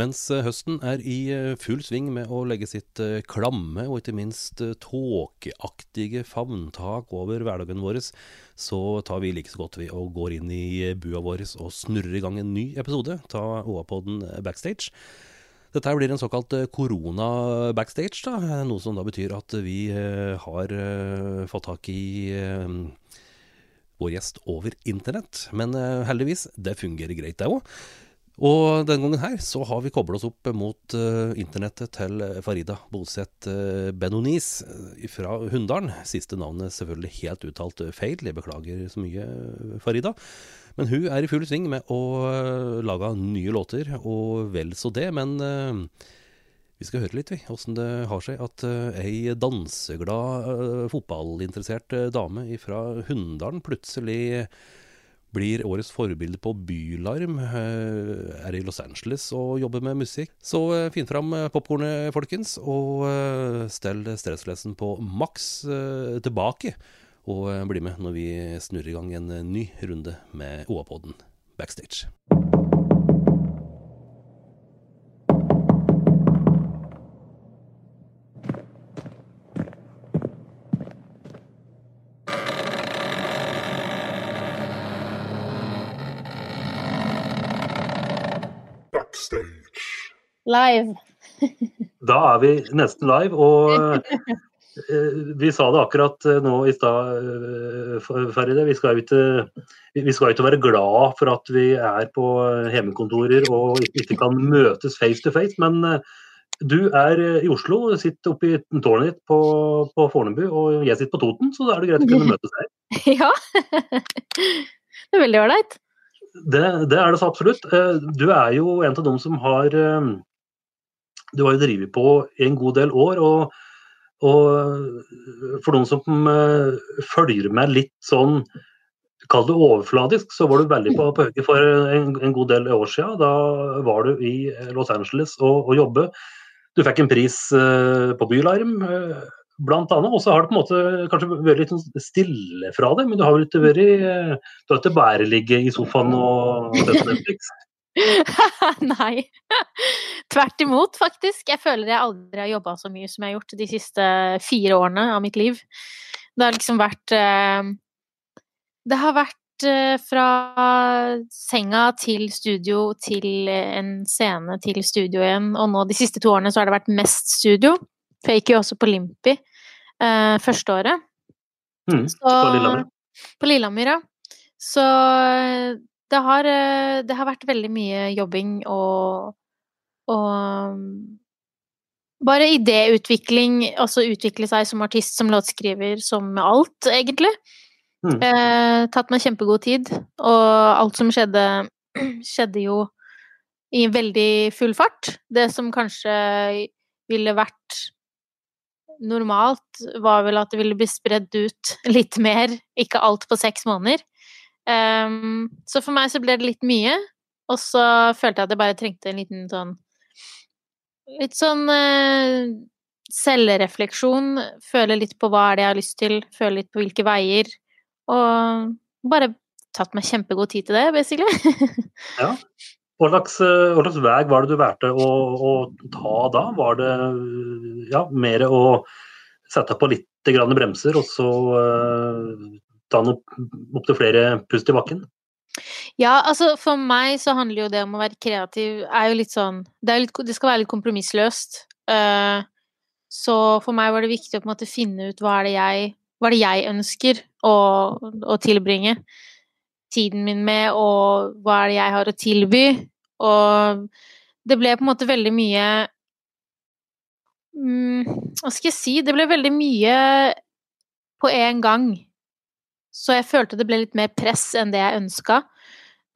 Mens eh, høsten er i eh, full sving med å legge sitt eh, klamme og ikke minst tåkeaktige favntak over hverdagen vår, så tar vi like så godt vi og går inn i bua vår og snurrer i gang en ny episode av OA-podden Backstage. Dette blir en såkalt korona-backstage, da, noe som da betyr at vi har fått tak i vår gjest over internett. Men heldigvis, det fungerer greit det òg. Og denne gangen her så har vi koblet oss opp mot uh, internettet til Farida Boseth uh, Benonis eh, fra Hunndalen. Siste navnet selvfølgelig helt uttalt eh, feil, jeg beklager så mye, eh, Farida. Men hun er i full sving med å uh, lage nye låter, og vel så det. Men eh, vi skal høre litt, vi, åssen det har seg at uh, ei danseglad, fotballinteressert dame fra Hunndalen plutselig blir årets forbilde på Bylarm. eh, Er i Los Angeles og jobber med musikk. Så eh, finn fram eh, popkornet, folkens, og stell stresslessen på maks tilbake. Og bli med når vi snurrer i gang en ny runde med OA-podden backstage. Live. Da er vi nesten live, og eh, vi sa det akkurat eh, nå i stad, eh, Feride. Vi skal jo ikke, være glad for at vi er på hjemmekontorer og ikke kan møtes face to face, men du er i Oslo, sitter oppe i tårnet ditt på, på Fornebu, og jeg sitter på Toten, så da er det greit å kunne møtes her. Ja. Det er veldig ålreit. Det, det er det så absolutt. Du er jo en av dem som har eh, Du har jo drevet på en god del år. Og, og for noen som eh, følger med litt sånn Kall det overfladisk, så var du veldig på, på høyde for en, en god del år siden. Da var du i Los Angeles og, og jobbe. Du fikk en pris uh, på Bylarm, uh, annet. Og så har det på en måte kanskje vært litt sånn stille fra det, men du har vel ikke vært uh, Du har ikke bare i sofaen og sett Netflix? Nei. Tvert imot, faktisk. Jeg føler jeg aldri har jobba så mye som jeg har gjort de siste fire årene av mitt liv. Det har liksom vært eh, Det har vært eh, fra senga til studio til en scene til studio igjen, og nå de siste to årene så har det vært mest studio. For jeg gikk jo også på Limpi eh, første året. Mm, Så, på Lillehammer. På Lillehammer, ja. Så det har, eh, det har vært veldig mye jobbing og, og bare idéutvikling, altså utvikle seg som artist, som låtskriver, som alt, egentlig. Mm. Eh, tatt meg kjempegod tid, og alt som skjedde, skjedde jo i veldig full fart. Det som kanskje ville vært normalt, var vel at det ville bli spredd ut litt mer, ikke alt på seks måneder. Ehm, så for meg så ble det litt mye, og så følte jeg at jeg bare trengte en liten sånn Litt sånn uh, selvrefleksjon. Føle litt på hva er det jeg har lyst til, føle litt på hvilke veier. Og bare tatt meg kjempegod tid til det, basically. Ja. Hva slags, eh, hva slags vei var det du valgte å, å ta da? Var det ja, mer å sette på litt bremser, og så uh, ta opptil opp til flere pust i bakken? Ja, altså for meg så handler jo det om å være kreativ er jo litt sånn Det, litt, det skal være litt kompromissløst. Uh, så for meg var det viktig å på en måte finne ut hva er det jeg, er det jeg ønsker å, å tilbringe tiden min med, og hva er det jeg har å tilby. Og det ble på en måte veldig mye um, Hva skal jeg si? Det ble veldig mye på en gang. Så jeg følte det ble litt mer press enn det jeg ønska.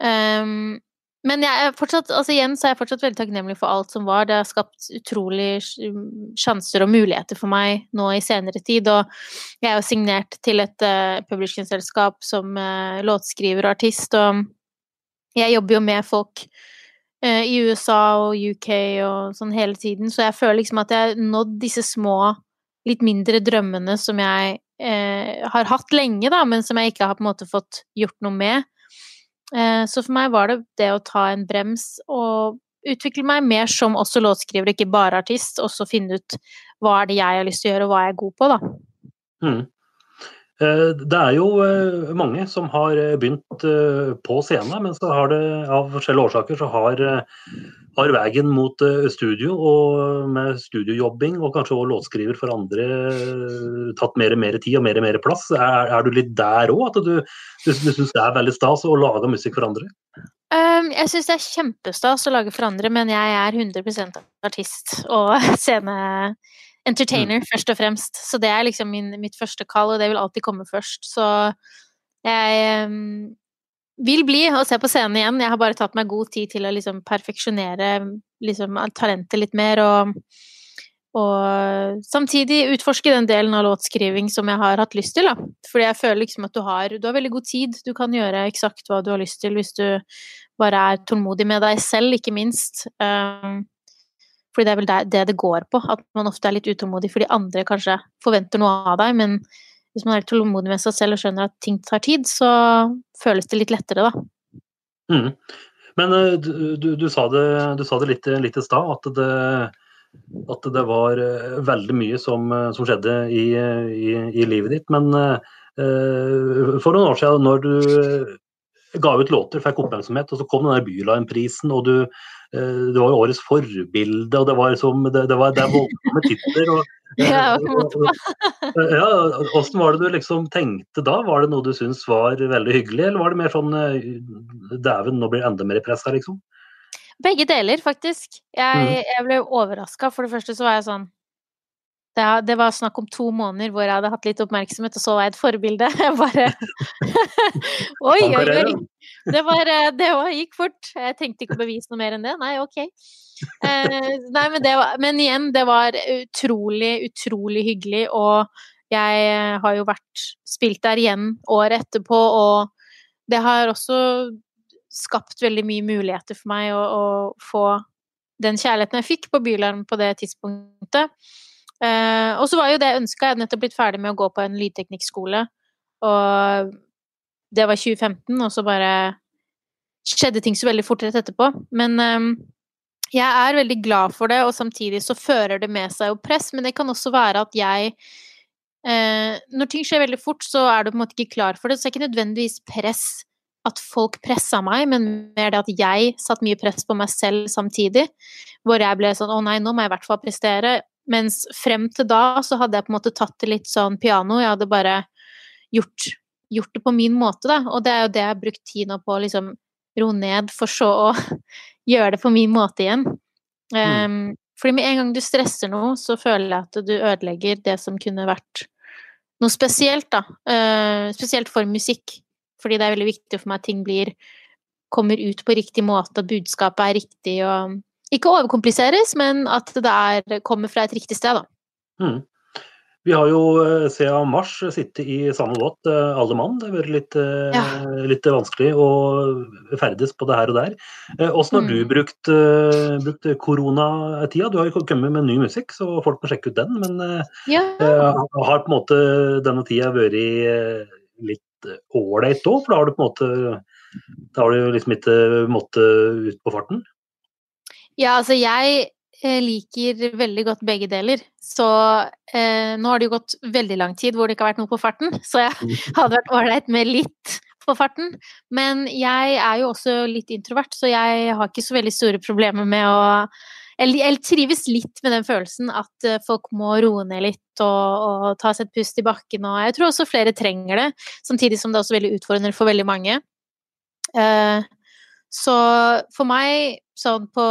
Um, Men jeg er fortsatt, altså igjen så er jeg fortsatt veldig takknemlig for alt som var. Det har skapt utrolig sjanser og muligheter for meg nå i senere tid. Og jeg er jo signert til et uh, publishingselskap som uh, låtskriver og artist, og jeg jobber jo med folk uh, i USA og UK og sånn hele tiden, så jeg føler liksom at jeg har nådd disse små, litt mindre drømmene som jeg har hatt lenge, da, men som jeg ikke har på en måte fått gjort noe med. Eh, så for meg var det det å ta en brems og utvikle meg mer som også låtskriver, ikke bare artist, og så finne ut hva er det jeg har lyst til å gjøre, og hva er jeg god på, da. Mm. Eh, det er jo eh, mange som har begynt på scenen, men så har det av forskjellige årsaker så har har veien mot eh, studio, og med studiojobbing og kanskje også låtskriver for andre eh, tatt mer og mer tid og mer og mer plass. Er, er du litt der òg, at du, du, du syns det er veldig stas å lage musikk for andre? Um, jeg syns det er kjempestas å lage for andre, men jeg er 100% artist og scene-entertainer, mm. først og fremst. Så det er liksom min, mitt første kall, og det vil alltid komme først. Så jeg um, vil bli og se på scenen igjen. Jeg har bare tatt meg god tid til å liksom perfeksjonere liksom, talentet litt mer, og, og, samtidig utforske den delen av låtskriving som jeg har hatt lyst til. Da. Fordi jeg føler liksom at du har, du har veldig god tid. Du kan gjøre eksakt hva du har lyst til hvis du bare er tålmodig med deg selv, ikke minst. Um, fordi det er vel det det går på, at man ofte er litt utålmodig fordi andre kanskje forventer noe av deg, men hvis man er litt tålmodig med seg selv og skjønner at ting tar tid, så føles det litt lettere, da. Mm. Men eh, du, du, sa det, du, sa det, litt, litt i stad, at det, at det var eh, veldig mye som, som skjedde i, i, i, livet ditt. Men uh, for noen år siden, når du ga ut låter, fikk oppmerksomhet, og så kom den der Byline-prisen, og du, det var jo årets forbilde, og det var, som, det, det var, det voldsomme titler. og ja, ja, Åssen var det du liksom tenkte da? Var det noe du syntes var veldig hyggelig, eller var det mer sånn eh, dæven, nå blir det enda mer press her, liksom? Begge deler, faktisk. Jeg, mm. jeg ble overraska. For det første så var jeg sånn det, det, var snakk om to måneder hvor jeg hadde hatt litt oppmerksomhet, og så var jeg et forbilde. Jeg bare Oi, oi, oi! Det, var, eh, det var, gikk fort. Jeg tenkte ikke å bevise noe mer enn det. Nei, ok. Eh, nei, men, var, men, igjen, det var utrolig, utrolig hyggelig, og jeg har jo vært spilt der igjen året etterpå, og det har også skapt veldig mye muligheter for meg å, å få den kjærligheten jeg fikk på Bylarm på det tidspunktet. Uh, og så var jo det jeg ønska, jeg hadde nettopp blitt ferdig med å gå på en lydteknikkskole, og det var 2015, og så bare skjedde ting så veldig fort rett etterpå. Men um, jeg er veldig glad for det, og samtidig så fører det med seg jo press, men det kan også være at jeg uh, Når ting skjer veldig fort, så er du på en måte ikke klar for det, så det er ikke nødvendigvis press at folk pressa meg, men mer det at jeg satte mye press på meg selv samtidig. Hvor jeg ble sånn å nei, nå må jeg i hvert fall prestere. Mens frem til da så hadde jeg på en måte tatt det litt sånn piano. Jeg hadde bare gjort, gjort det på min måte, da. Og det er jo det jeg har brukt tid nå på å liksom roe ned, for så å gjøre det på min måte igjen. Um, mm. Fordi med en gang du stresser noe, så føler jeg at du ødelegger det som kunne vært noe spesielt, da. Uh, spesielt for musikk. Fordi det er veldig viktig for meg at ting blir kommer ut på riktig måte, at budskapet er riktig og ikke overkompliseres, men at det er, kommer fra et riktig sted, da. Mm. Vi har jo eh, siden mars sittet i samme båt, eh, alle mann. Det har vært litt, eh, ja. litt, vanskelig å ferdes på det her og der. Åssen har mm. du brukt, brukt koronatida? Du har jo kommet med ny musikk, så folk må sjekke ut den. Men ja. har på en måte denne tida vært litt ålreit òg? For da har du på en måte da har du liksom ikke måttet ut på farten? Ja, altså jeg eh, liker veldig godt begge deler. Så eh, nå har det jo gått veldig lang tid hvor det ikke har vært noe på farten, så jeg mm. hadde vært ålreit med litt på farten. Men jeg er jo også litt introvert, så jeg har ikke så veldig store problemer med å jeg, trives litt med den følelsen at eh, folk må roe ned litt og, og ta seg et pust i bakken. Og jeg tror også flere trenger det, samtidig som det er også veldig utfordrende for veldig mange. Uh, så for meg, sånn på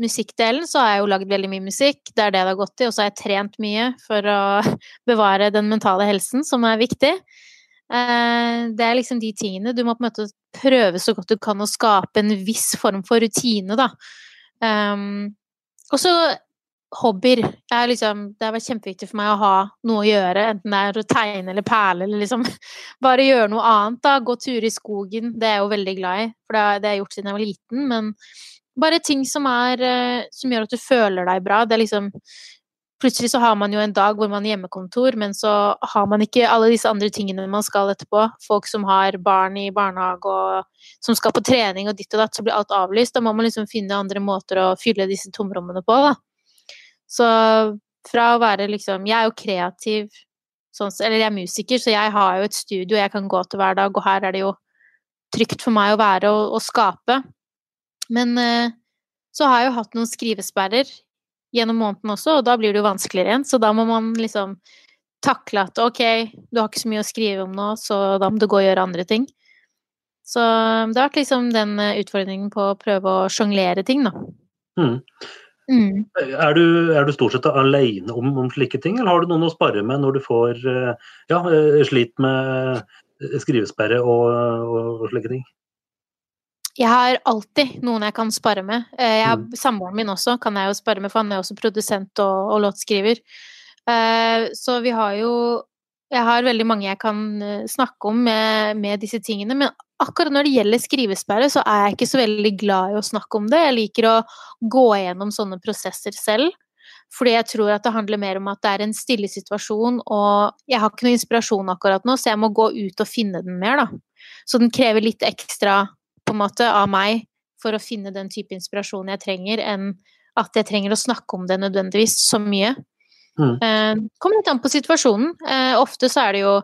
musikkdelen, så har jeg jo lagd veldig mye musikk. Det er det det har gått i. Og så har jeg trent mye for å bevare den mentale helsen, som er viktig. Eh, det er liksom de tingene. Du må på en måte prøve så godt du kan å skape en viss form for rutine, da. Um, og så hobbyer. Liksom, det har vært kjempeviktig for meg å ha noe å gjøre, enten det er å tegne eller perle eller liksom bare gjøre noe annet, da. Gå turer i skogen, det er jeg jo veldig glad i, for det har jeg gjort siden jeg var liten. Men bare ting som er eh, Som gjør at du føler deg bra. Det er liksom Plutselig så har man jo en dag hvor man har hjemmekontor, men så har man ikke alle disse andre tingene man skal etterpå. Folk som har barn i barnehage og som skal på trening og ditt og datt, så blir alt avlyst. Da må man liksom finne andre måter å fylle disse tomrommene på, da. Så fra å være liksom Jeg er jo kreativ, sånn, eller jeg er musiker, så jeg har jo et studio jeg kan gå til hver dag, og her er det jo trygt for meg å være og, og skape. Men eh, så har jeg jo hatt noen skrivesperrer gjennom måneden også, og da blir det jo vanskeligere igjen. Så da må man liksom takle at ok, du har ikke så mye å skrive om nå, så da må du gå og gjøre andre ting. Så det har vært liksom den eh, utfordringen på å prøve å sjonglere ting, da. Mm. Mm. Er, du, er, du, stort sett alene om, om, slike ting, eller har du noen å spare med når du får eh, ja, eh, slit med skrivesperre og, og, og slike ting? Jeg har alltid noen jeg kan spare med. Eh, jeg, mm. Samboeren min også kan jeg jo spare med, for han er også produsent og, og låtskriver. Uh, så vi har jo Jeg har veldig mange jeg kan eh, snakke om med, med, disse tingene, men akkurat når det gjelder skrivesperre, så er jeg ikke så veldig glad i å snakke om det. Jeg liker å gå gjennom sånne prosesser selv. Fordi jeg tror at det handler mer om at det er en stille situasjon, og jeg har ikke noe inspirasjon akkurat nå, så jeg må gå ut og finne den mer, da. Så den krever litt ekstra på en måte av meg for å finne den type inspirasjon jeg trenger, enn at jeg trenger å snakke om det nødvendigvis så mye. Mm. Eh, kommer litt an på situasjonen. Eh, ofte så er det jo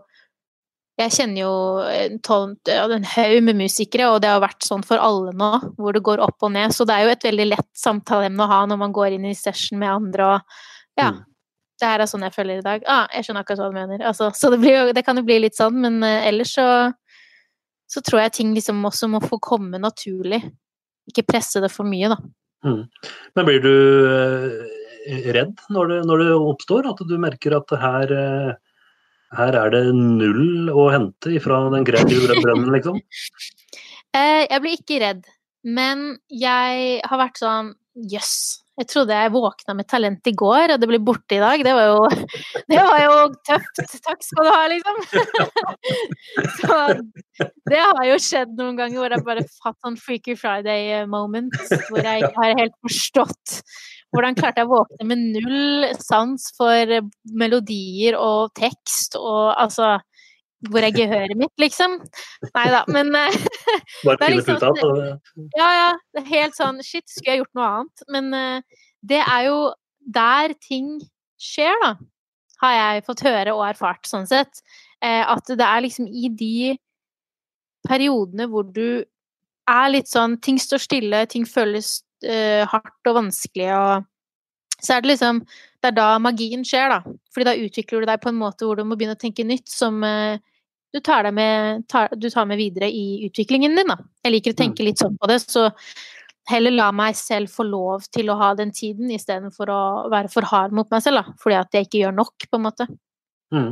Jeg kjenner jo en, en haug med musikere, og det har vært sånn for alle nå, hvor det går opp og ned. Så det er jo et veldig lett samtaleemne å ha når man går inn i session med andre og ja. Mm. Det her er sånn jeg føler i dag. Ah, jeg skjønner akkurat hva du mener. Altså, så det, jo, det, kan jo bli litt sånn, men uh, ellers så så tror jeg ting liksom også må få komme naturlig. Ikke presse det for mye, da. Mm. Men blir du uh, redd når det, når det, oppstår? At du merker at det her, eh, her er det null å hente fra den kreative drømmen, liksom? eh, jeg blir ikke redd. Men jeg har vært sånn Jøss. Jeg trodde jeg våkna med talent i går, og det ble borte i dag. Det var jo, det var jo tøft. Takk skal du ha, liksom. Så det har jo skjedd noen ganger hvor jeg bare fatt sånn Freaky Friday-moment. Hvor jeg ikke har helt forstått hvordan klarte jeg å våkne med null sans for melodier og tekst og altså hvor er gehøret mitt, liksom? Nei da, men eh, Bare finne liksom, ut av det? Ja, ja. Det er helt sånn Shit, skulle jeg gjort noe annet? Men uh, det er jo der ting skjer, da. Har jeg fått høre og erfart, sånn sett. Uh, at det er liksom i de periodene hvor du er litt sånn Ting står stille, ting føles uh, hardt og vanskelig, og så er det liksom Det er da magien skjer, da. Fordi da utvikler du deg på en måte hvor du må begynne å tenke nytt, som uh, du tar, med, tar, du tar med videre i utviklingen din, da. Jeg liker å tenke mm. litt sånn på det, så heller la meg selv få lov til å ha den tiden, istedenfor å være for hard mot meg selv, da. Fordi at jeg ikke gjør nok, på en måte. Mm.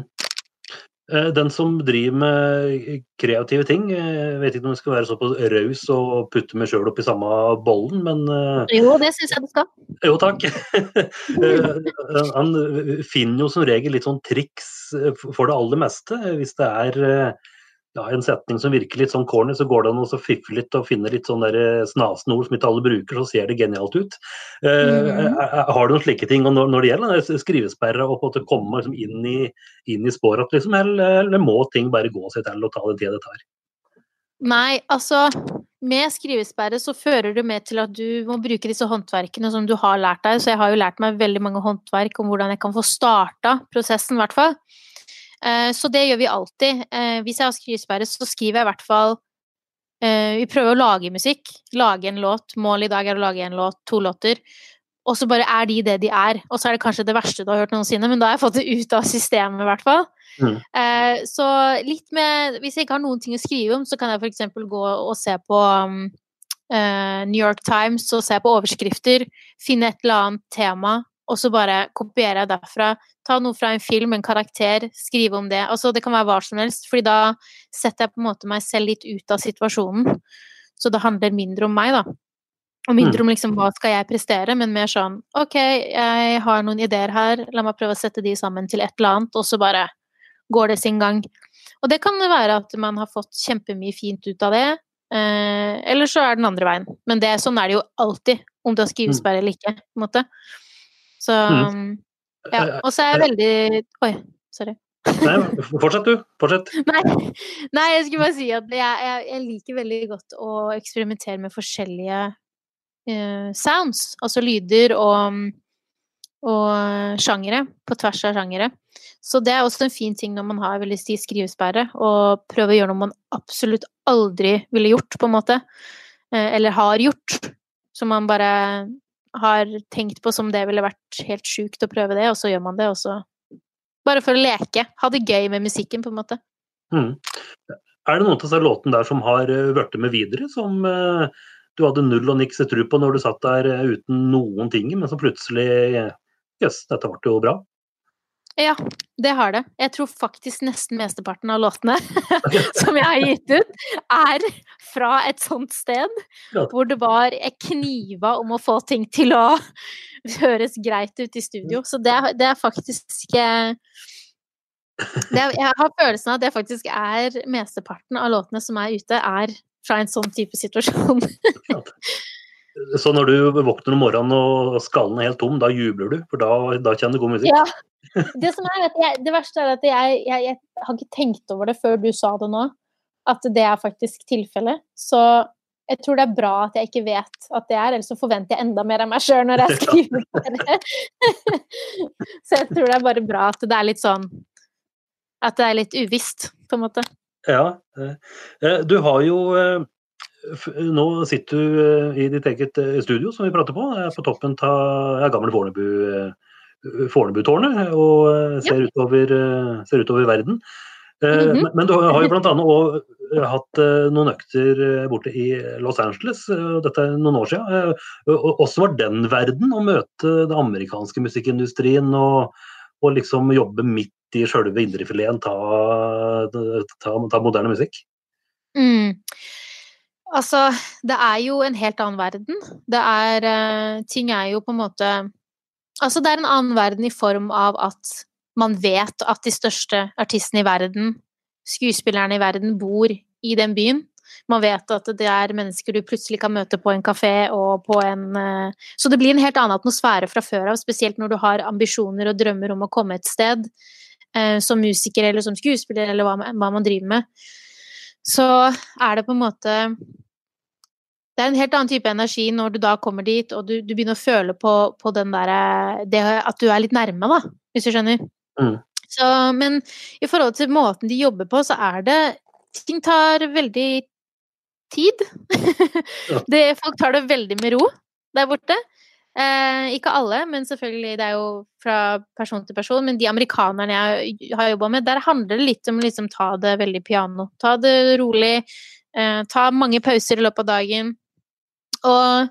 Eh, den som driver med kreative ting, jeg eh, vet ikke om det skal være såpass raus og putte meg sjøl oppi samme bollen, men eh, Jo, det syns jeg du skal. Jo, takk. Han finner jo som regel litt sånn triks for det aller meste. Hvis det er ja, en setning som virker litt sånn corny, så går det an å fiffe litt og finne litt sånn eh, snasende ord som ikke alle bruker, så ser det genialt ut. Mm. har du noen slike ting og når, det gjelder skrivesperra og på en måte komme liksom inn i, inn i sporet, liksom, eller, eller, må ting bare gå seg til og ta den tida det tar? Nei, altså med skrivesperre så fører det med til at du må bruke disse håndverkene som du har lært deg. Så jeg har jo lært meg veldig mange håndverk om hvordan jeg kan få starta prosessen, i hvert fall. Eh, så det gjør vi alltid. Eh, hvis jeg har skrivesperre, så skriver jeg i hvert fall eh, Vi prøver å lage musikk. Lage en låt. Målet i dag er å lage en låt, to låter. Og så bare er de det de er. Og så er det kanskje det verste du har hørt noensinne, men da har jeg fått det ut av systemet, i hvert fall. Mm. Så litt med Hvis jeg ikke har noen ting å skrive om, så kan jeg f.eks. gå og se på New York Times og se på overskrifter. Finne et eller annet tema og så bare kopierer jeg derfra. Ta noe fra en film, en karakter, skrive om det. Altså, det kan være hva som helst, fordi da setter jeg på en måte meg selv litt ut av situasjonen. Så det handler mindre om meg, da. Og mindre om liksom hva skal jeg prestere, men mer sånn OK, jeg har noen ideer her, la meg prøve å sette de sammen til et eller annet, og så bare går det sin gang. Og det kan være at man har fått kjempemye fint ut av det, eh, eller så er den andre veien. Men det, sånn er det jo alltid, om du har skrivesperre eller ikke, på en måte. Så ja. Og så er jeg veldig Oi, sorry. Nei, fortsett du. Fortsett. Nei, nei, jeg skulle bare si at jeg, jeg, jeg liker veldig godt å eksperimentere med forskjellige uh, sounds, altså lyder og, og sjangere, på tvers av sjangere. Så det er også en fin ting når man har veldig stiv skrivesperre, å prøve å gjøre noe man absolutt aldri ville gjort, på en måte. Uh, eller har gjort. Som man bare har tenkt på som det ville vært helt sjukt å prøve det, og så gjør man det, og så Bare for å leke. Ha det gøy med musikken, på en måte. Mm. Er det noen av disse låtene der som har blitt med videre, som uh, du hadde null og niks tro på når du satt der eh, uten noen ting, men så plutselig Jøss, yes, dette ble jo bra. Ja, det har det. Jeg tror faktisk nesten mesteparten av låtene som jeg har gitt ut, er fra et sånt sted. Hvor det var Jeg kniva om å få ting til å høres greit ut i studio. Så det, det er faktisk eh, det, Jeg har følelsen av at det faktisk er mesteparten av låtene som er ute, er fra en sånn type situasjon. Så når du våkner om morgenen og skallen er helt tom, da jubler du? For da, da kjenner du god musikk? Ja. Det, som er, jeg, det verste er at jeg, jeg, jeg, har ikke tenkt over det før du sa det nå, at det er faktisk tilfellet. Så jeg tror det er bra at jeg ikke vet at det er, ellers så forventer jeg enda mer av meg sjøl når jeg skriver det. så jeg tror det er bare bra at det er litt sånn At det er litt uvisst, på en måte. Ja. Eh, eh, du har jo eh, Nå sitter du i ditt eget studio, som vi prater på, på toppen av gamle Fornebu. Fornebutårnet og ser, ja. utover, ser utover verden. Mm -hmm. Men du har jo bl.a. hatt noen økter borte i Los Angeles, dette er noen år siden. Også var den verden å møte den amerikanske musikkindustrien og, og liksom jobbe midt i sjølve indrefileten ta, ta, ta, moderne musikk? Mm. Altså, det er jo en helt annen verden. Det er Ting er jo på en måte Altså, det er en annen verden i form av at man vet at de største artistene i verden, skuespillerne i verden, bor i den byen. Man vet at det er mennesker du plutselig kan møte på en kafé og på en uh, Så det blir en helt annen atmosfære fra før av, spesielt når du har ambisjoner og drømmer om å komme et sted eh, som musiker eller som skuespiller eller hva, man driver med, så er det på en måte Det er en helt annen type energi når du da kommer dit og du, du begynner å føle på, på den derre At du er litt nærme, da, hvis du skjønner. Mm. Så, men i forhold til måten de jobber på, så er det Ting tar veldig tid. det, folk tar det veldig med ro der borte. Eh, ikke alle, men selvfølgelig, det er jo fra person til person. Men de amerikanerne jeg har jobba med, der handler det litt om å liksom, ta det veldig piano. Ta det rolig. Eh, ta mange pauser i løpet av dagen. Og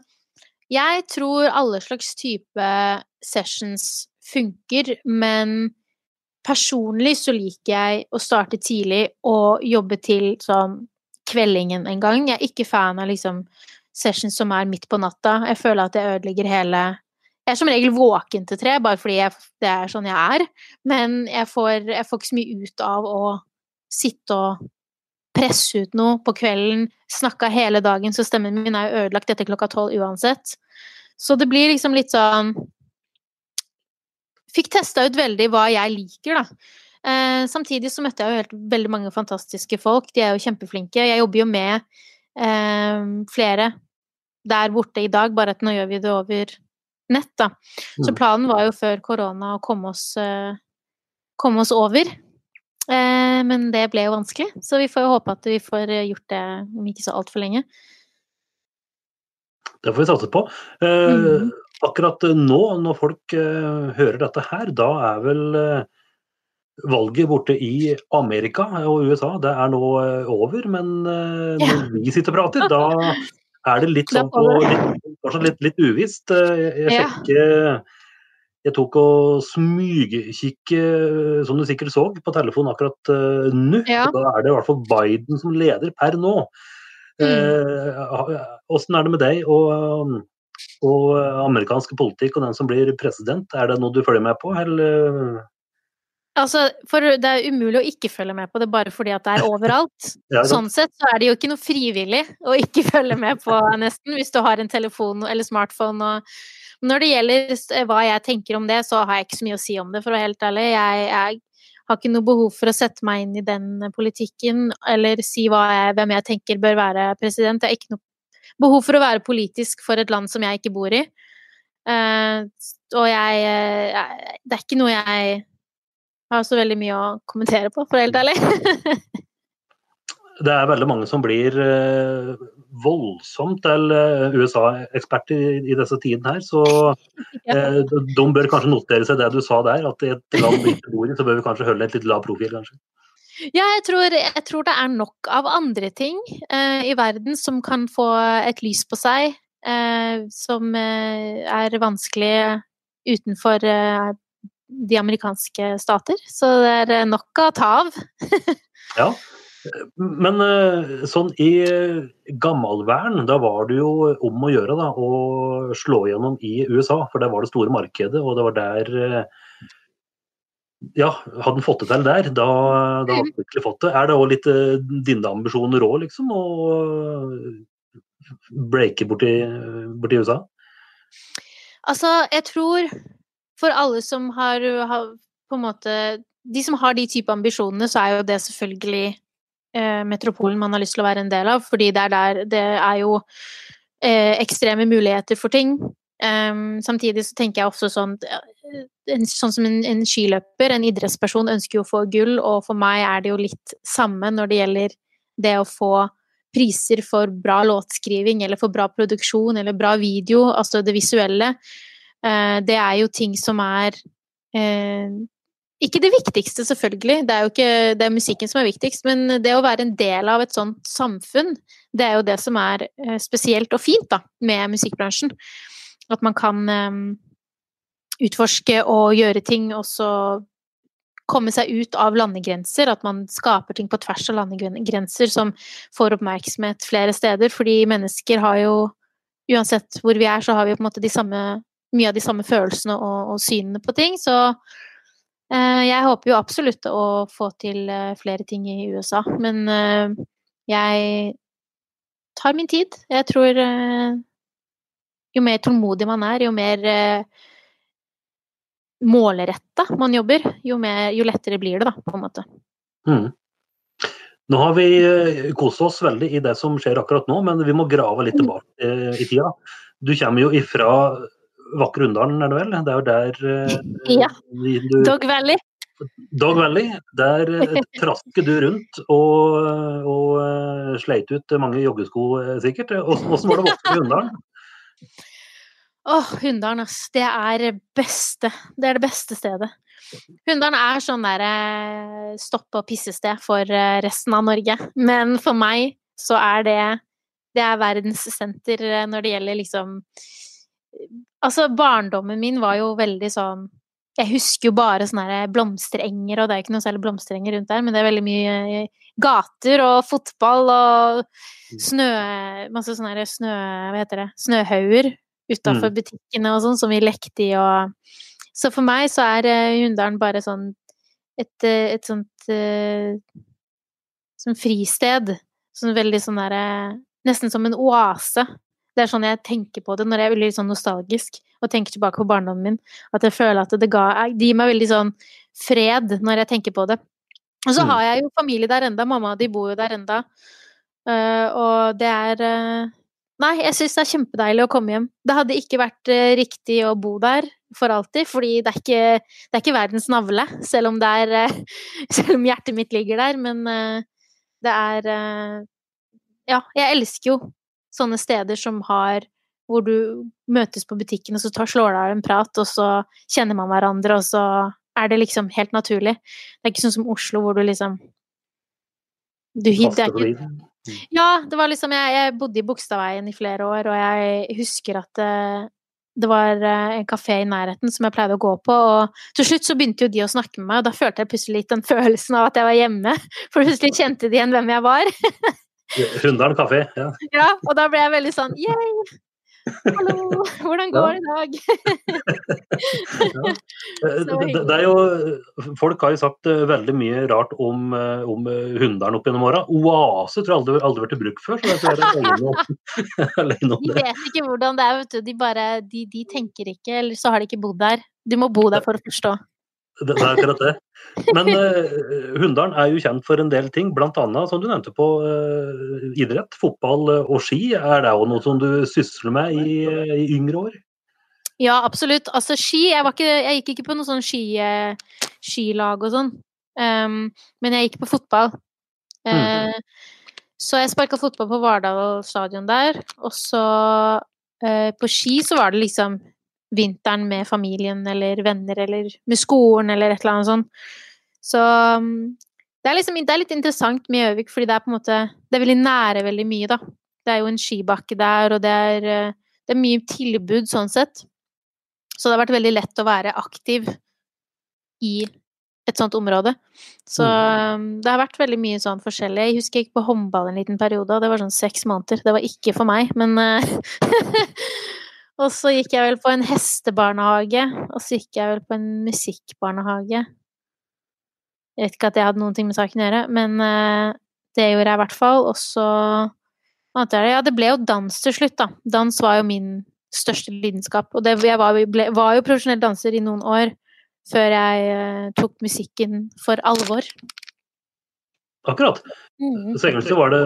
jeg tror alle slags type sessions funker, men personlig så liker jeg å starte tidlig og jobbe til sånn kveldingen en gang. Jeg er ikke fan av liksom sessions som er midt på natta. Jeg føler at jeg ødelegger hele Jeg er som regel våken til tre, bare fordi jeg, det er sånn jeg er. Men jeg får, jeg får ikke så mye ut av å sitte og presse ut noe på kvelden. Snakka hele dagen, så stemmen min er jo ødelagt etter klokka tolv uansett. Så det blir liksom litt sånn Fikk testa ut veldig hva jeg liker, da. Eh, samtidig så møtte jeg jo helt, veldig mange fantastiske folk. De er jo kjempeflinke. Jeg jobber jo med eh, flere der borte i dag, bare at nå gjør vi det over nett, da. Så mm. planen var jo før korona å komme oss, eh, komme oss over. Uh, men det ble jo vanskelig, så vi får jo håpe at vi får gjort det om ikke så altfor lenge. Det får vi satse på. Mm. Akkurat nå, når folk hører dette her, da er vel valget borte i Amerika og USA det er nå over, men når vi sitter og prater, da er det litt sånn på litt, litt, litt uvisst. Jeg sjekker, Jeg tok og smygkikke, som du sikkert så, på telefonen akkurat uh, nå. Ja. Da er det i hvert fall Biden som leder per nå. Åssen uh, er det med deg og, og amerikansk politikk og den som blir president? Er det noe du følger med på, eller? Altså, for det er umulig å ikke følge med på det bare fordi at det er overalt. ja, sånn sett så er det jo ikke noe frivillig å ikke følge med på, nesten, hvis du har en telefon eller smartphone. Og når det gjelder hva jeg tenker om det, så har jeg ikke så mye å si om det, for å være helt ærlig. Jeg, jeg har ikke noe behov for å sette meg inn i den politikken eller si jeg, hvem jeg tenker bør være president. Jeg har ikke noe behov for å være politisk for et land som jeg ikke bor i. Uh, og jeg, jeg Det er ikke noe jeg har så veldig mye å kommentere på, for å være helt ærlig. det er veldig mange som blir uh, voldsomt til uh, USA-eksperter i, disse tidene her, så uh, de bør kanskje notere seg det du sa der, at i et land vi ikke bor i, så bør vi kanskje holde et litt lav profil, kanskje. Ja, jeg tror, jeg tror, det er nok av andre ting i verden som kan få et lys på seg, som er vanskelig utenfor de amerikanske stater. Så det er eh, nok å ta av. ja. Men eh, sånn i eh, gammelvern, da var det jo om å gjøre da, å slå gjennom i USA. For det var det store markedet, og det var der Ja, hadde en fått det til der, da, da hadde en virkelig fått det. Er det òg litt dine ambisjoner òg, liksom? Å breake borti, borti USA? Altså, jeg tror for alle som har, har, på en måte De som har de type ambisjonene, så er jo det selvfølgelig eh, metropolen man har lyst til å være en del av, fordi det er der Det er jo eh, ekstreme muligheter for ting. Um, samtidig så tenker jeg også sånn en, Sånn som en, en, skiløper, en idrettsperson, ønsker jo å få gull, og for meg er det jo litt samme når det gjelder det å få priser for bra låtskriving eller for bra produksjon eller bra video, altså det visuelle. Eh, det er jo ting som er eh, ikke det viktigste, selvfølgelig, det er jo ikke det er musikken som er viktigst, men det å være en del av et sånt samfunn, det er jo det som er eh, spesielt og fint da, med musikkbransjen. At man kan um, utforske og gjøre ting, og så komme seg ut av landegrenser. At man skaper ting på tvers av landegrenser som får oppmerksomhet flere steder. Fordi mennesker har jo, uansett hvor vi er, så har vi på en måte de samme mye av de samme følelsene og, og synene på ting. Så eh, jeg håper jo absolutt å få til eh, flere ting i USA. Men eh, jeg tar min tid. Jeg tror eh, jo mer tålmodig man er, jo mer eh, målretta man jobber, jo, mer, jo, lettere blir det, da, på en måte. Mm. Nå har vi eh, kost oss veldig i det som skjer akkurat nå, men vi må grave litt tilbake i tida. Du kommer jo ifra Vakre Unndalen, er det vel? Det er jo der uh, Ja. Du, Dog Valley. Dog Valley. Der uh, trasker du rundt og, og uh, sleit ut mange joggesko, sikkert. Åssen var det i Hunndalen? Åh, oh, Hunndalen, ass. Det er beste. Det er det beste stedet. Hunndalen er sånn derre stopp- og pissested for resten av Norge. Men for meg så er det Det er verdenssenter når det gjelder liksom Altså, barndommen min var jo veldig sånn Jeg husker jo bare sånne blomsterenger, og det er ikke noe særlig blomsterenger rundt der, men det er veldig mye eh, gater og fotball og mm. snø Masse sånne snø... Hva heter det? Snøhauger utafor mm. butikkene og sånn, som vi lekte i og Så for meg så er eh, Hunndalen bare sånn et, eh, et sånt Sånn fristed. Sånn veldig sånn derre Nesten som en oase det er sånn jeg tenker på det når jeg blir sånn nostalgisk og tenker tilbake på barndommen min. At jeg føler at det, ga, det gir meg veldig sånn fred når jeg tenker på det. Og så mm. har jeg jo familie der enda, mamma de bor jo der enda. Uh, og det er uh, Nei, jeg syns det er kjempedeilig å komme hjem. Det hadde ikke vært riktig å bo der for alltid, fordi det er ikke, det er ikke verdens navle, selv om, er, selv om hjertet mitt ligger der. Men det er Ja, jeg elsker jo sånne steder som har hvor du møtes på butikken, og så tar, slår deg av en prat, og så kjenner man hverandre, og så er det liksom helt naturlig. Det er ikke sånn som Oslo, hvor du liksom du, det ikke, Ja, det var liksom jeg, jeg bodde i Bogstadveien i flere år, og jeg husker at det, det var eh, en kafé i nærheten som jeg pleide å gå på, og til slutt så begynte jo de å snakke med meg, og da følte jeg plutselig litt den følelsen av at jeg var hjemme. For plutselig kjente de igjen hvem jeg var. Hunderen kafé, ja. Ja, og da ble jeg veldig sånn Yay! Hallo, hvordan går det i dag? ja. Det, er jo, folk har jo sagt eh, veldig mye rart om, eh, om eh, Hunderen opp gjennom åra. Oase tror jeg aldri aldri vært i bruk før, så jeg tror jeg De vet ikke hvordan det er, vet du. De bare de, de tenker ikke, eller så har de ikke bodd der. Du må bo der for å forstå. Det, er akkurat det. Men uh, Hunndalen er jo kjent for en del ting, bl.a. som du nevnte på uh, idrett, fotball eh, og ski. Er det òg noe som du sysler med i, i yngre år? Ja, absolutt. Altså ski Jeg, var ikke, jeg gikk ikke på noe sånn ski, skilag og sånn, Um, men jeg gikk på fotball. Eh, Så jeg sparka fotball på Vardal stadion der, og så på ski så var det liksom vinteren med familien eller venner eller med skolen eller et eller annet sånt. Så mm, det er liksom det er litt interessant med Gjøvik, fordi det er på en måte Det er veldig nære veldig mye, da. Det er jo en skibakke der, og det er, eh, det er mye tilbud sånn sett. Så det har vært veldig lett å være aktiv i et sånt område. Så um, det har vært veldig mye sånn forskjellig. Jeg husker jeg gikk på håndball en liten periode, og det var sånn seks måneder. Det var ikke for meg, men eh, Og så gikk jeg vel på en hestebarnehage, og så gikk jeg vel på en musikkbarnehage. Jeg vet ikke at det hadde noen ting med saken å gjøre, men eh, det gjorde jeg i hvert fall. Og så annet jeg det, Ja, det ble jo dans til slutt, da. Dans var jo min største lidenskap. Og det, jeg var, ble, var jo profesjonell danser i noen år før jeg uh, tok musikken for alvor. Akkurat. Mm. Så egentlig var det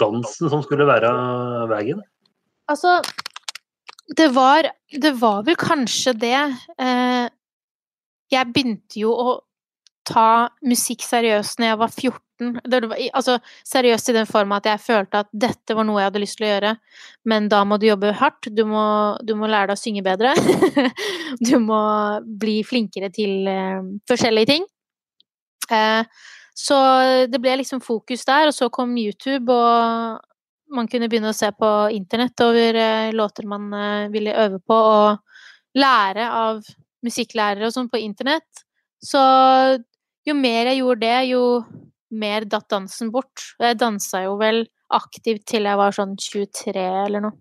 dansen som skulle være veien. Altså, det var, det var vel kanskje det. Eh, jeg begynte jo å ta musikk seriøst når jeg var 14. Det var, altså, seriøst i den form at jeg følte at dette var noe jeg hadde lyst til å gjøre, men da må du jobbe hardt. Du må, du må lære deg å synge bedre. du må bli flinkere til eh, forskjellige ting. Eh, så det ble liksom fokus der, og så kom YouTube, og man kunne begynne å se på internett over eh, låter man eh, ville øve på, og lære av musikklærere og sånn på internett. Så jo mer jeg gjorde det, jo mer datt dansen bort. Jeg dansa jo vel aktivt til jeg var sånn 23 eller noe,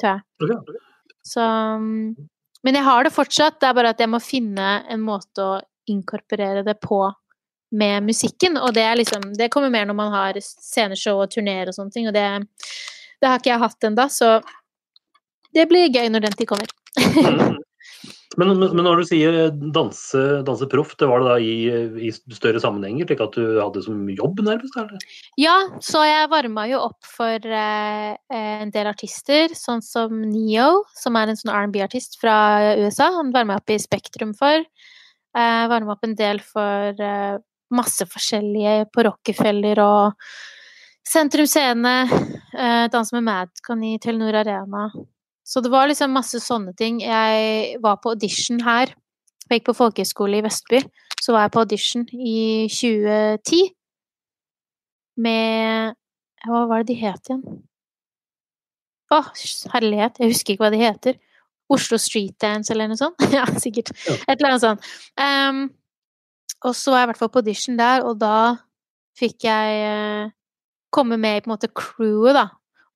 tror jeg. Så mm, Men jeg har det fortsatt, det er bare at jeg må finne en måte å inkorporere det på med musikken, og det er liksom Det kommer mer når man har sceneshow og turneer og sånne ting, og det, det har ikke jeg hatt ennå, så det blir gøy når den tid kommer. Mm. Men, men, men når du sier danse, danseproff, det var det da i, i større sammenhenger, slik at du hadde som jobb nærmest? Eller? Ja, så jeg varma jo opp for eh, en del artister, sånn som Neo, som er en sånn R&B-artist fra USA. Han varma opp i Spektrum for. Eh, varma opp en del for eh, masse forskjellige på Rockefeller og Sentrum Scene. Eh, Danse med Madcon i Telenor Arena. Så det var liksom masse sånne ting. Jeg var på audition her. Jeg gikk på folkehøyskole i Vestby. Så var jeg på audition i 2010 med Hva var det de het igjen? Å, herlighet, jeg husker ikke hva de heter. Oslo Street Dance eller noe sånt? ja, sikkert. Et eller annet sånt. Um, og så var jeg i hvert fall på audition der, og da fikk jeg eh, komme med i på en måte crewet, da.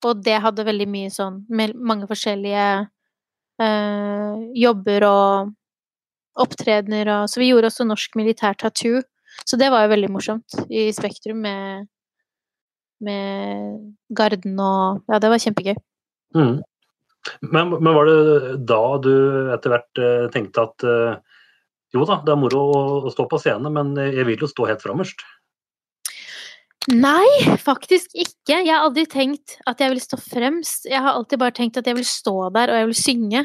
Og det hadde veldig mye sånn med mange forskjellige øh, jobber og opptredener og Så vi gjorde også norsk militær tattoo. Så det var jo veldig morsomt i Spektrum med, med Garden og Ja, det var kjempegøy. Mm. Men, men var det da du etter hvert eh, tenkte at jo da, det er moro å, stå på scenen, men jeg vil jo stå helt framerst? Nei, faktisk ikke. Jeg har aldri tenkt at jeg vil stå fremst. Jeg har alltid bare tenkt at jeg vil stå der, og jeg vil synge.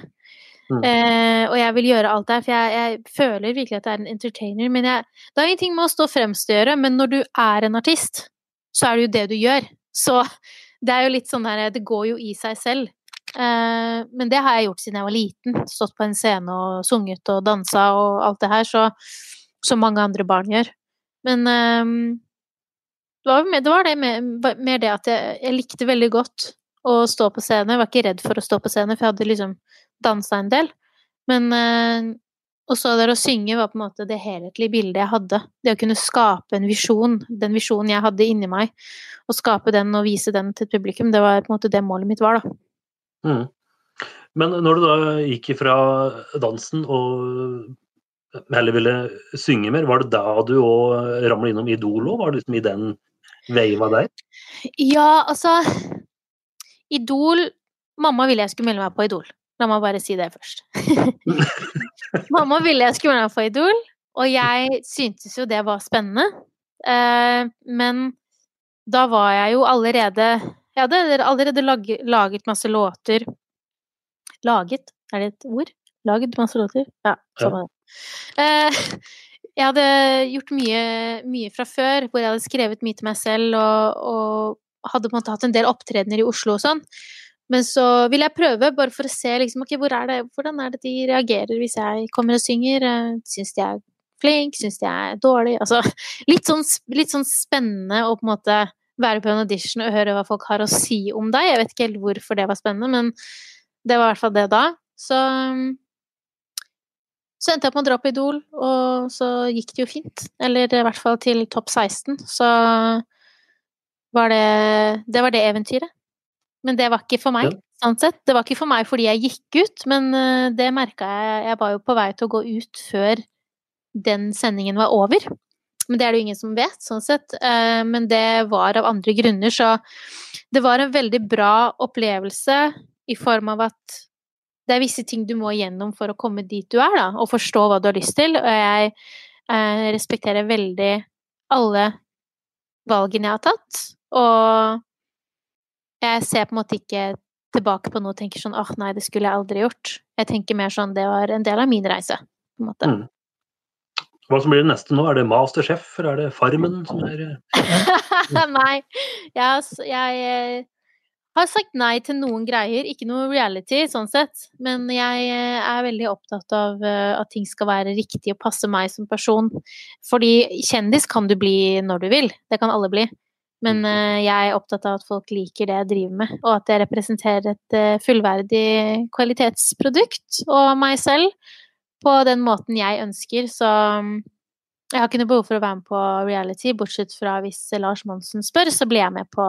Mm. Eh, og jeg vil gjøre alt der, for jeg, jeg føler virkelig at jeg er en entertainer. Men jeg, det har ingenting med å stå fremst å gjøre, men når du er en artist, så er det jo det du gjør. Så det er jo litt sånn her Det går jo i seg selv. Eh, men det har jeg gjort siden jeg var liten. Stått på en scene og sunget og dansa og alt det her, så, som mange andre barn gjør. Men eh, det var, det, var det mer, mer det at jeg, jeg, likte veldig godt å stå på scene. Jeg var ikke redd for å stå på scene, for jeg hadde liksom dansa en del. Men eh, Og så det å synge var på en måte det helhetlige bildet jeg hadde. Det å kunne skape en visjon, den visjonen jeg hadde inni meg, og skape den og vise den til et publikum, det var på en måte det målet mitt var, da. Mm. Men når du da gikk ifra dansen og heller ville synge mer, var det da du òg ramla innom Idol òg? Var det liksom i den veiva der? Ja, altså Idol Mamma ville jeg skulle melde meg på Idol. La meg bare si det først. Mamma ville jeg skulle melde meg på Idol, og jeg syntes jo det var spennende. Eh, men da var jeg jo allerede Jeg hadde allerede laget, laget masse låter. Laget? Er det et ord? Laget masse låter? Ja, samme det. Eh, jeg hadde gjort mye, mye, fra før, hvor jeg hadde skrevet mye til meg selv og, og hadde på en måte hatt en del opptredener i Oslo og sånn. Men så vil jeg prøve, bare for å se liksom, okay, hvor er det, hvordan er det de reagerer hvis jeg kommer og synger. Syns de jeg er flink? Syns de jeg er dårlig? Altså, litt sånn, litt sånn spennende å på en måte være på en audition og høre hva folk har å si om deg. Jeg vet ikke helt hvorfor det var spennende, men det var i hvert fall det da. Så så endte jeg på å dra på Idol, og så gikk det jo fint. Eller i hvert fall til topp 16. Så var det Det var det eventyret. Men det var ikke for meg, sånn sett. Det var ikke for meg fordi jeg gikk ut, men eh, det merka jeg Jeg var jo på vei til å gå ut før den sendingen var over. Men det er det jo ingen som vet, sånn sett. Eh, men det var av andre grunner, så det var en veldig bra opplevelse i form av at det er visse ting du må gjennom for å komme dit du er, da, og forstå hva du har lyst til. Og jeg eh, respekterer veldig alle valgene jeg har tatt. Og jeg ser på en måte ikke tilbake på noe og tenker sånn åh, oh, nei, det skulle jeg aldri gjort. Jeg tenker mer sånn det var en del av min reise, på en måte. Mm. Hva som blir det neste nå? Er det Masterchef, eller er det Farmen som er Nei, jeg, jeg, har sagt nei til noen greier. Ikke noe reality, sånn sett. Men jeg eh, er veldig opptatt av eh, at ting skal være riktig og passe meg som person. Fordi kjendis kan du bli når du vil. Det kan alle bli. Men mm. eh, jeg er opptatt av at folk liker det jeg driver med, og at jeg representerer et fullverdig kvalitetsprodukt og meg selv på den måten jeg ønsker. Så mm, jeg har ikke noe behov for å være med på reality, bortsett fra hvis Lars Monsen spør, så blir jeg med på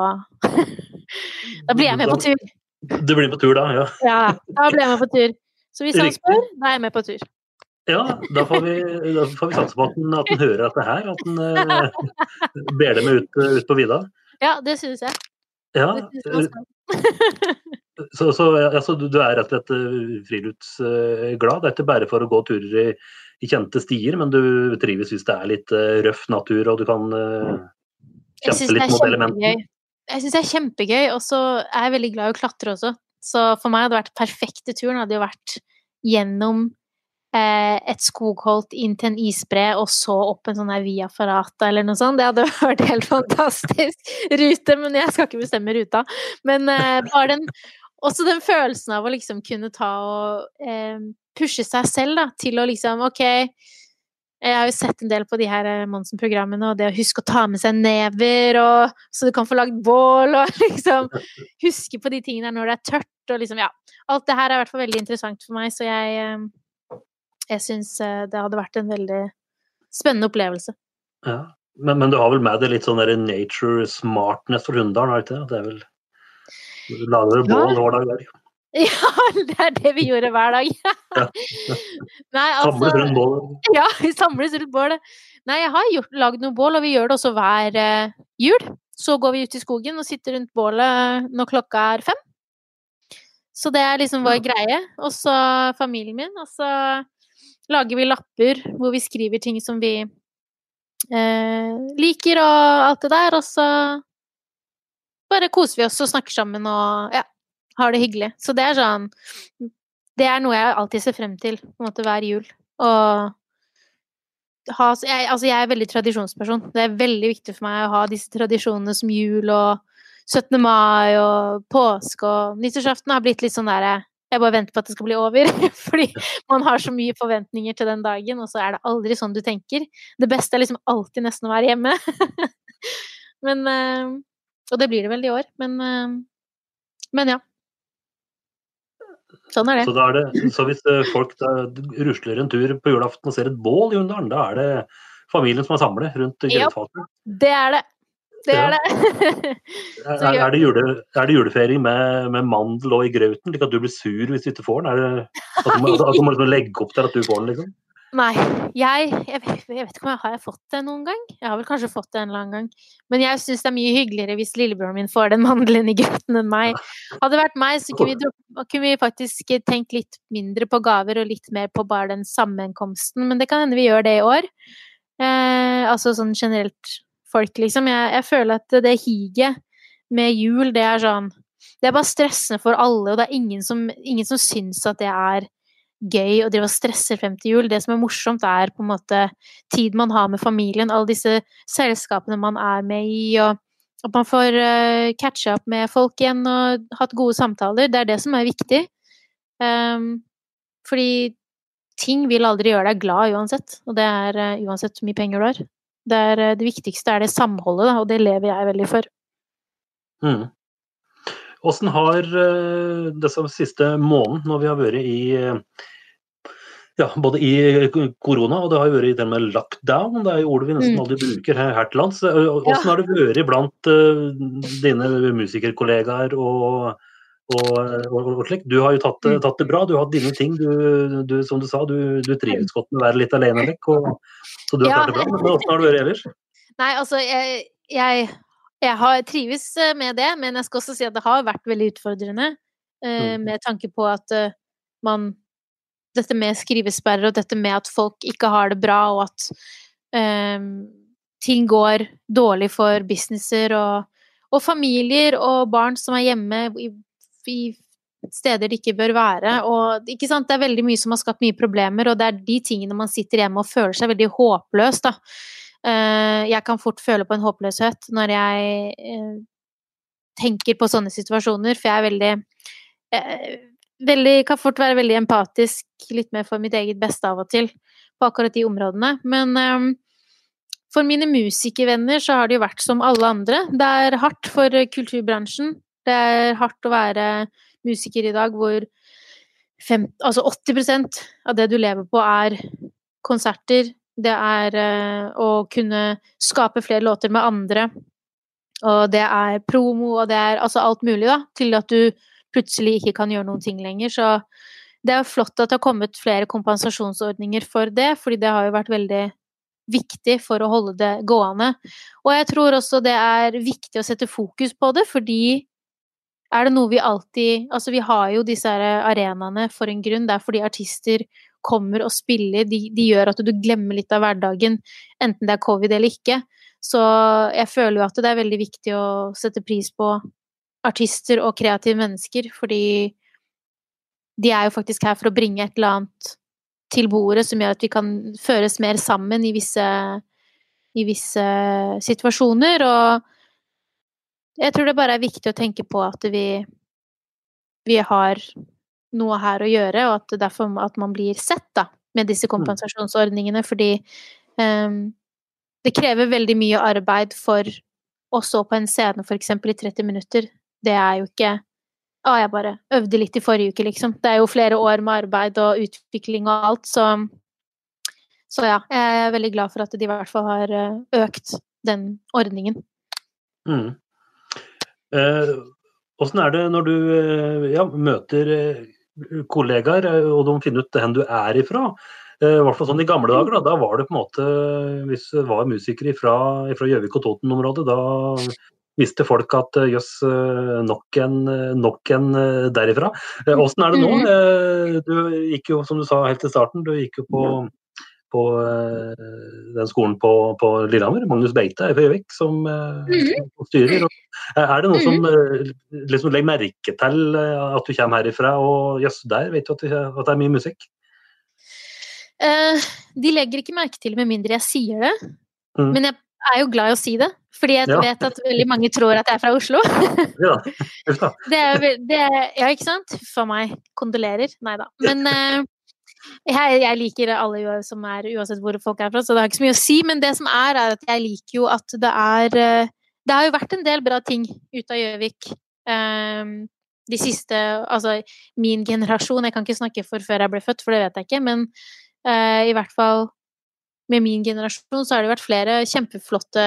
Da blir jeg med på tur. Du blir med på tur da, ja? Ja, da blir jeg med på tur. Så hvis han spør, da er jeg med på tur. Ja, da får vi, da får vi satse på at han, at han hører dette her, at han uh, ber dem ut, ut på vidda. Ja, det synes jeg. Ja, så, så altså, du, er rett og slett eh, friluftsglad? Det er ikke bare for å gå turer i, i, kjente stier, men du trives hvis det er litt uh, røff natur og du kan uh, kjempe litt mot elementene? Jeg syns det er kjempegøy, og så er jeg veldig glad i å klatre også. Så for meg hadde det vært perfekte turen hadde jo vært gjennom eh, et skogholt inn til en isbre, og så opp en sånn her Via Ferrata eller noe sånt. Det hadde vært helt fantastisk rute, men jeg skal ikke bestemme ruta. Men eh, bare den Også den følelsen av å liksom kunne ta og eh, pushe seg selv da, til å liksom OK, jeg har jo sett en del på de her eh, Monsen-programmene, og det å huske å ta med seg never, og, så du kan få lagd bål, og liksom huske på de tingene når det er tørt, og liksom Ja. Alt det her er i hvert fall veldig interessant for meg, så jeg, eh, jeg syns eh, det hadde vært en veldig spennende opplevelse. Ja, men, men du har vel med deg litt sånn nature smartness for hundene, har du ikke det? Det er vel Lager du bål hver dag? Ja, det er det vi gjorde hver dag. Nei, altså Samles rundt bålet? Ja, vi samles rundt bålet. Nei, jeg har gjort, lagd noen bål, og vi gjør det også hver uh, jul. Så går vi ut i skogen og sitter rundt bålet når klokka er fem. Så det er liksom vår greie. Og så familien min. Og så lager vi lapper hvor vi skriver ting som vi uh, liker og alt det der. Og så bare koser vi oss og snakker sammen og ja har det hyggelig. Så det er sånn Det er noe jeg alltid ser frem til på en måte hver jul. Og ha jeg, Altså, jeg er veldig tradisjonsperson. Det er veldig viktig for meg å ha disse tradisjonene som jul og 17. mai og påske og nyttårsaften har blitt litt sånn derre jeg bare venter på at det skal bli over. Fordi man har så mye forventninger til den dagen, og så er det aldri sånn du tenker. Det beste er liksom alltid nesten å være hjemme. men eh, Og det blir det vel i år. Men, eh, men ja. Sånn er Så, det. da er det, så hvis eh, folk rusler en tur på julaften og ser et bål i Unndalen, da er det familien som er samlet rundt Ja. grøtfatet. Det er det. Det Ja. er det. Er, er, det jule, er det julefeiring med, med mandel og i grauten, slik at du blir sur hvis du ikke får den? Er det, at du at du må liksom legge opp til at du får den, liksom? Nei, jeg, jeg, vet- jeg vet ikke om jeg har fått det noen gang. Jeg har vel kanskje fått det en eller annen gang. Men jeg syns det er mye hyggeligere hvis lillebroren min får den mandelen i grøten enn meg. Hadde det vært meg, så kunne vi, kunne vi faktisk tenkt litt mindre på gaver og litt mer på bare den sammenkomsten. Men det kan hende vi gjør det i år. Eh, altså sånn generelt folk, liksom. Jeg, jeg føler at det higet med jul, det er sånn Det er bare stressende for alle, og det er ingen som, ingen som syns at det er gøy å drive og stresse frem til jul. Det som er morsomt, er på en måte tid man har med familien, alle disse selskapene man er med i, og at man får uh, catche opp med folk igjen og hatt gode samtaler. Det er det som er viktig. Um, fordi ting vil aldri gjøre deg glad uansett, og det er uh, uansett hvor mye penger du har. Det, er, uh, det viktigste er det samholdet, da, og det lever jeg veldig for. Mm. Åssen har det disse siste måneden, når vi har vært i eh, ja, både i korona og det har vært i det med lockdown, det er jo ordet vi nesten Mm. aldri bruker her, her til lands. Åssen har det vært blant eh, dine musikerkollegaer og, og, og, og slik? Du har jo tatt, Mm. tatt det bra, du har hatt dine ting. Du, du, som du sa, du, du trives godt med å være litt alene, Lek, så du har klart det bra. Men åssen har det vært ellers? Nei, altså, jeg, jeg, jeg har trives eh, med det, men jeg skal også si at det har vært veldig utfordrende. eh, Mm. Med tanke på at eh, man Dette med skrivesperrer og dette med at folk ikke har det bra, og at um, ting går dårlig for businesser og, og familier og barn som er hjemme i, i steder de ikke bør være. Og ikke sant, det er veldig mye som har skapt mye problemer, og det er de tingene man sitter hjemme og føler seg veldig håpløs, da. Eh, jeg kan fort føle på en håpløshet når jeg eh, tenker på sånne situasjoner, for jeg er veldig eh, Veldig, kan fort være veldig empatisk, litt mer for mitt eget beste av og til, på akkurat de områdene. Men eh, for mine musikervenner så har det jo vært som alle andre. Det er hardt for kulturbransjen. Det er hardt å være musiker i dag hvor fem, altså 80% av det du lever på, er konserter. Det er eh, å kunne skape flere låter med andre. Og det er promo, og det er altså alt mulig, da, til at du plutselig ikke kan gjøre noen ting lenger. Så det er jo flott at det har kommet flere kompensasjonsordninger for det, fordi det har jo vært veldig viktig for å holde det gående. Og jeg tror også det er viktig å sette fokus på det, fordi er det noe vi alltid Altså, vi har jo disse arenaene for en grunn. Det er fordi artister kommer og spiller. De, de gjør at du glemmer litt av hverdagen, enten det er covid eller ikke. Så jeg føler jo at det er veldig viktig å sette pris på artister og kreative mennesker, fordi de er jo faktisk her for å bringe et eller annet til bordet som gjør at vi kan føres mer sammen i visse, i visse situasjoner. Og jeg tror det bare er viktig å tenke på at vi, vi har noe her å gjøre, og at derfor at man blir sett da, med disse kompensasjonsordningene, fordi um, det krever veldig mye arbeid for å stå på en scene for eksempel i 30 minutter. Det er jo ikke Å, jeg bare øvde litt i forrige uke, liksom. Det er jo flere år med arbeid og utvikling og alt, så Så ja, jeg er veldig glad for at de i hvert fall har eh, økt den ordningen. Mm. Eh, Åssen er det når du eh, ja, møter eh, kollegaer, eh, og de finner ut hvor du er ifra? Eh, I hvert fall sånn i gamle dager, da, da var det på en måte Hvis det var musikere fra Gjøvik og Toten-området, da visste folk at eh, jøss, nok en, nok en derifra. Åssen er det nå? Eh, Du gikk jo, som du sa helt i starten, du gikk jo på, på eh, den skolen på, på Lillehammer. Magnus Beite fra Gjøvik som, mm. styrer. Eh, er det noen som eh, liksom legger merke til at du kommer herifra, og jøss, der vet du at at det er mye musikk? Eh, de legger ikke merke til med mindre jeg sier det, Mm. men jeg er jo glad i å si det. Fordi jeg Ja. vet at veldig mange tror at jeg er fra Oslo. Ja. Det er, det er, ja, ikke sant? A meg. Kondolerer. Nei da. Men eh, jeg, jeg liker alle som er uansett hvor folk er fra, så det har ikke så mye å si. Men det som er, er at jeg liker jo at det er eh, Det har jo vært en del bra ting ut av Gjøvik. Um, de siste Altså min generasjon, jeg kan ikke snakke for før jeg ble født, for det vet jeg ikke, men uh, i hvert fall med min generasjon så har det vært flere kjempeflotte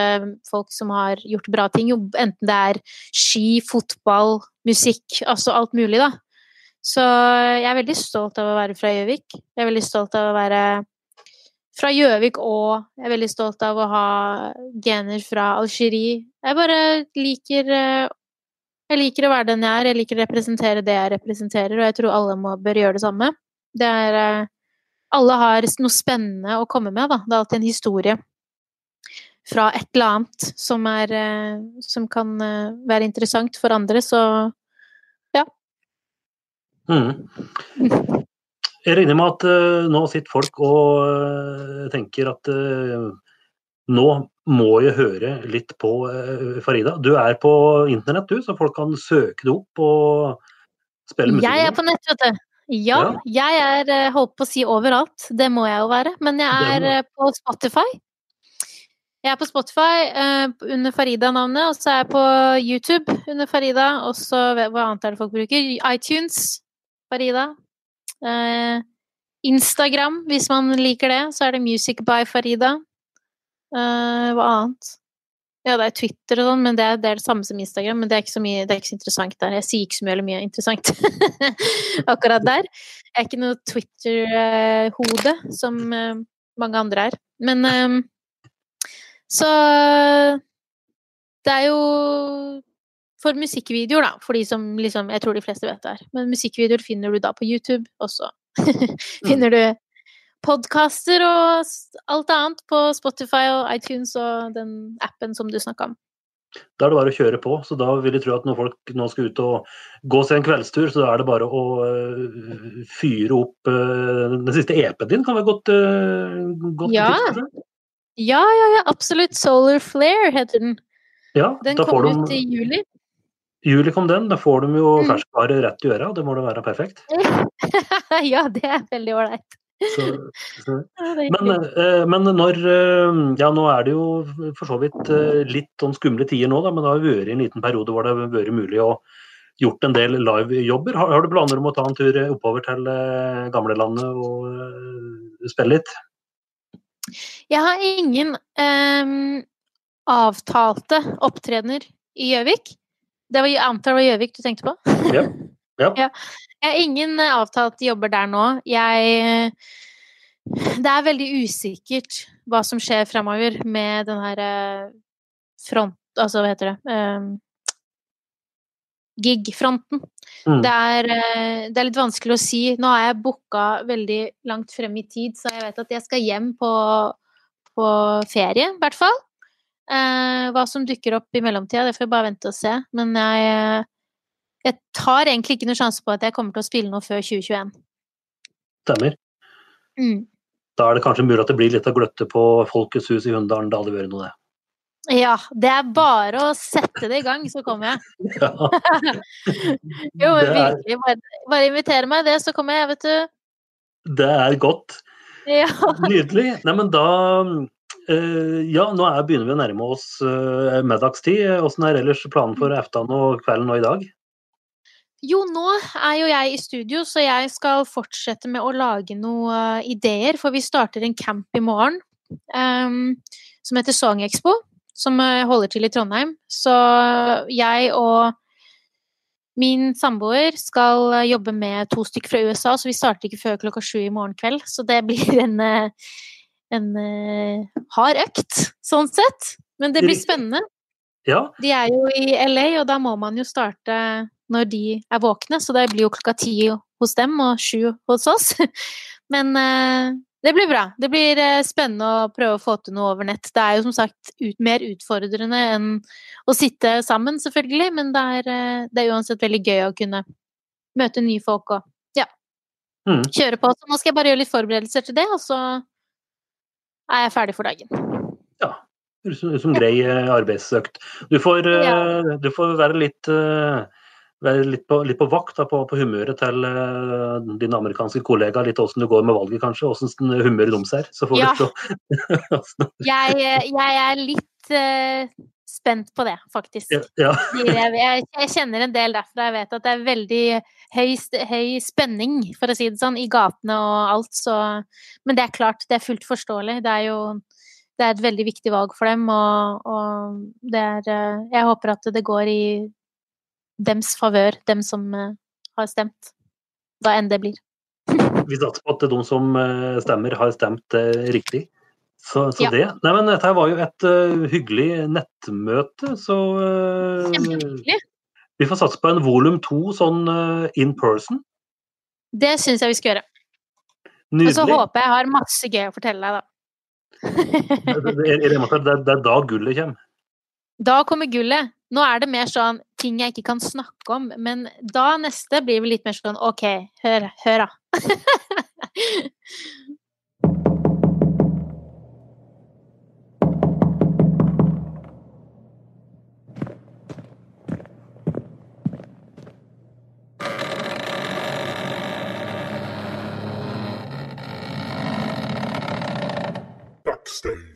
folk som har gjort bra ting, enten det er ski, fotball, musikk, altså alt mulig, da. Så jeg er veldig stolt av å være fra Gjøvik. Jeg er veldig stolt av å være fra Gjøvik og jeg er veldig stolt av å ha gener fra Algerie. Jeg bare liker eh, Jeg liker å være den jeg er, jeg liker å representere det jeg representerer, og jeg tror alle må, bør gjøre det samme. Det er eh, Alle har noe spennende å komme med, da. Det er alltid en historie fra et eller annet som er eh, Som kan være interessant for andre, så. Mm. Jeg regner med at uh, nå sitter folk og uh, tenker at uh, nå må jeg høre litt på Farida. Du er på internett, du, så folk kan søke det opp og spille musikk? Jeg er på nett, vet du. Ja, ja. jeg er holdt på å si overalt. Det må jeg jo være. Men jeg er på Spotify. Jeg er på Spotify under Farida-navnet, og så er jeg på YouTube under Farida. Og så hva annet er det folk bruker? iTunes. Farida. Eh, Instagram, hvis man liker det, så er det Music by Farida. Eh, hva annet? Ja, det er Twitter og sånn, men det er, det er, det samme som Instagram. Men det er ikke så, mye, det er ikke så interessant der. Jeg sier ikke så mye eller mye interessant akkurat der. Jeg er ikke noe Twitter-hode, som uh, mange andre er. Men um, Så Det er jo for musikkvideoer, da, for de som liksom Jeg tror de fleste vet det her. Men musikkvideoer finner du da på YouTube også. finner du podkaster og alt annet på Spotify og iTunes og den appen som du snakka om. Da er det bare å kjøre på. så Da vil jeg tro at når folk nå skal ut og gå seg en kveldstur, så da er det bare å uh, fyre opp uh, Den siste EP-en din kan være godt, uh, godt ja. Tips, ja, ja, ja, absolutt. Solar Flare heter den. Ja, den kom ut i juli juli kom den, da får de jo mm. ferskvare rett i øra, og det må da være perfekt? ja, det er veldig ålreit. Men, eh, men, når eh, Ja, nå er det jo for så vidt eh, litt sånn skumle tider nå, da, men det har vært en liten periode hvor det har vært mulig å gjort en del livejobber. Har, har, du planer om å ta en tur oppover til gamlelandet og spille litt? Jeg har ingen um, avtalte opptredener i Gjøvik. Det var, jeg antar det var Gjøvik du tenkte på? Ja. ja. ja. Jeg har ingen avtalt avtalte jobber der nå. Jeg Det er veldig usikkert hva som skjer fremover med den her eh, front... Altså, hva heter det um, Gig-fronten. Mm. Det, det, er, litt vanskelig å si. Nå har jeg booka veldig langt frem i tid, så jeg vet at jeg skal hjem på, på ferie, i hvert fall. Eh, hva som dukker opp i mellomtida, det får jeg bare vente og se. Men jeg, jeg tar egentlig ikke noen sjanse på at jeg kommer til å spille noe før 2021. Stemmer. Mm. Da er det kanskje mulig at det blir litt av gløtte på Folkets hus i Hunndalen. Da hadde det vært noe, det. Ja, det er bare å sette det i gang, så kommer jeg. Ja. jo, men virkelig. Bare, bare invitere meg, det, så kommer jeg, vet du. Det er godt. Ja. Nydelig. Nei, men da ja, nå er, begynner vi å nærme oss uh, middagstid. Åssen er ellers planen for aftan og kvelden nå i dag? Jo, nå er jo jeg i studio, så jeg skal fortsette med å lage noen uh, ideer. For vi starter en camp i morgen um, som heter Song Expo, som holder til i Trondheim. Så jeg og min samboer skal jobbe med to stykker fra USA, så vi starter ikke før klokka sju i morgen kveld. Så det blir en en uh, hard økt, sånn sett. Men det blir spennende. Ja. De er jo i LA, og da må man jo starte når de er våkne, så det blir jo klokka ti hos dem og sju hos oss. Men uh, det blir bra. Det blir uh, spennende å prøve å få til noe over nett. Det er jo som sagt ut, mer utfordrende enn å sitte sammen, selvfølgelig, men det er, det er uansett veldig gøy å kunne møte nye folk og ja, mm. kjøre på. Så nå skal jeg bare gjøre litt forberedelser til det, og så er jeg ferdig for dagen. Ja. Som grei eh, arbeidsøkt. Du får, ja. Eh, du får være litt eh, være litt på, litt på vakt da, på, på, humøret til uh, din amerikanske kollega. Litt åssen det går med valget, kanskje. Åssen humøret deres er. Så får ja. du jeg, jeg, er litt spent på det, faktisk. Ja, jeg, jeg kjenner en del derfra. Jeg vet at det er veldig høy, høy spenning, for å si det sånn, i gatene og alt, så Men det er klart, det er fullt forståelig. Det er jo det er et veldig viktig valg for dem, og, og det er eh, Jeg håper at det går i dems favør, dem som eh, har stemt. Hva enn det blir. Vi satser på at de som eh, stemmer, har stemt riktig. Så, så Ja. det. Nei, men dette var jo et uh, hyggelig nettmøte, så uh, vi får satse på en volum to sånn uh, in person. Det syns jeg vi skal gjøre. Nydelig. Og så håper jeg har masse gøy å fortelle deg, da. Det er, det, er, da gullet kommer. Da kommer gullet. Nå er det mer sånn ting jeg ikke kan snakke om, men da neste blir vi litt mer sånn OK, hør, hør da. Stay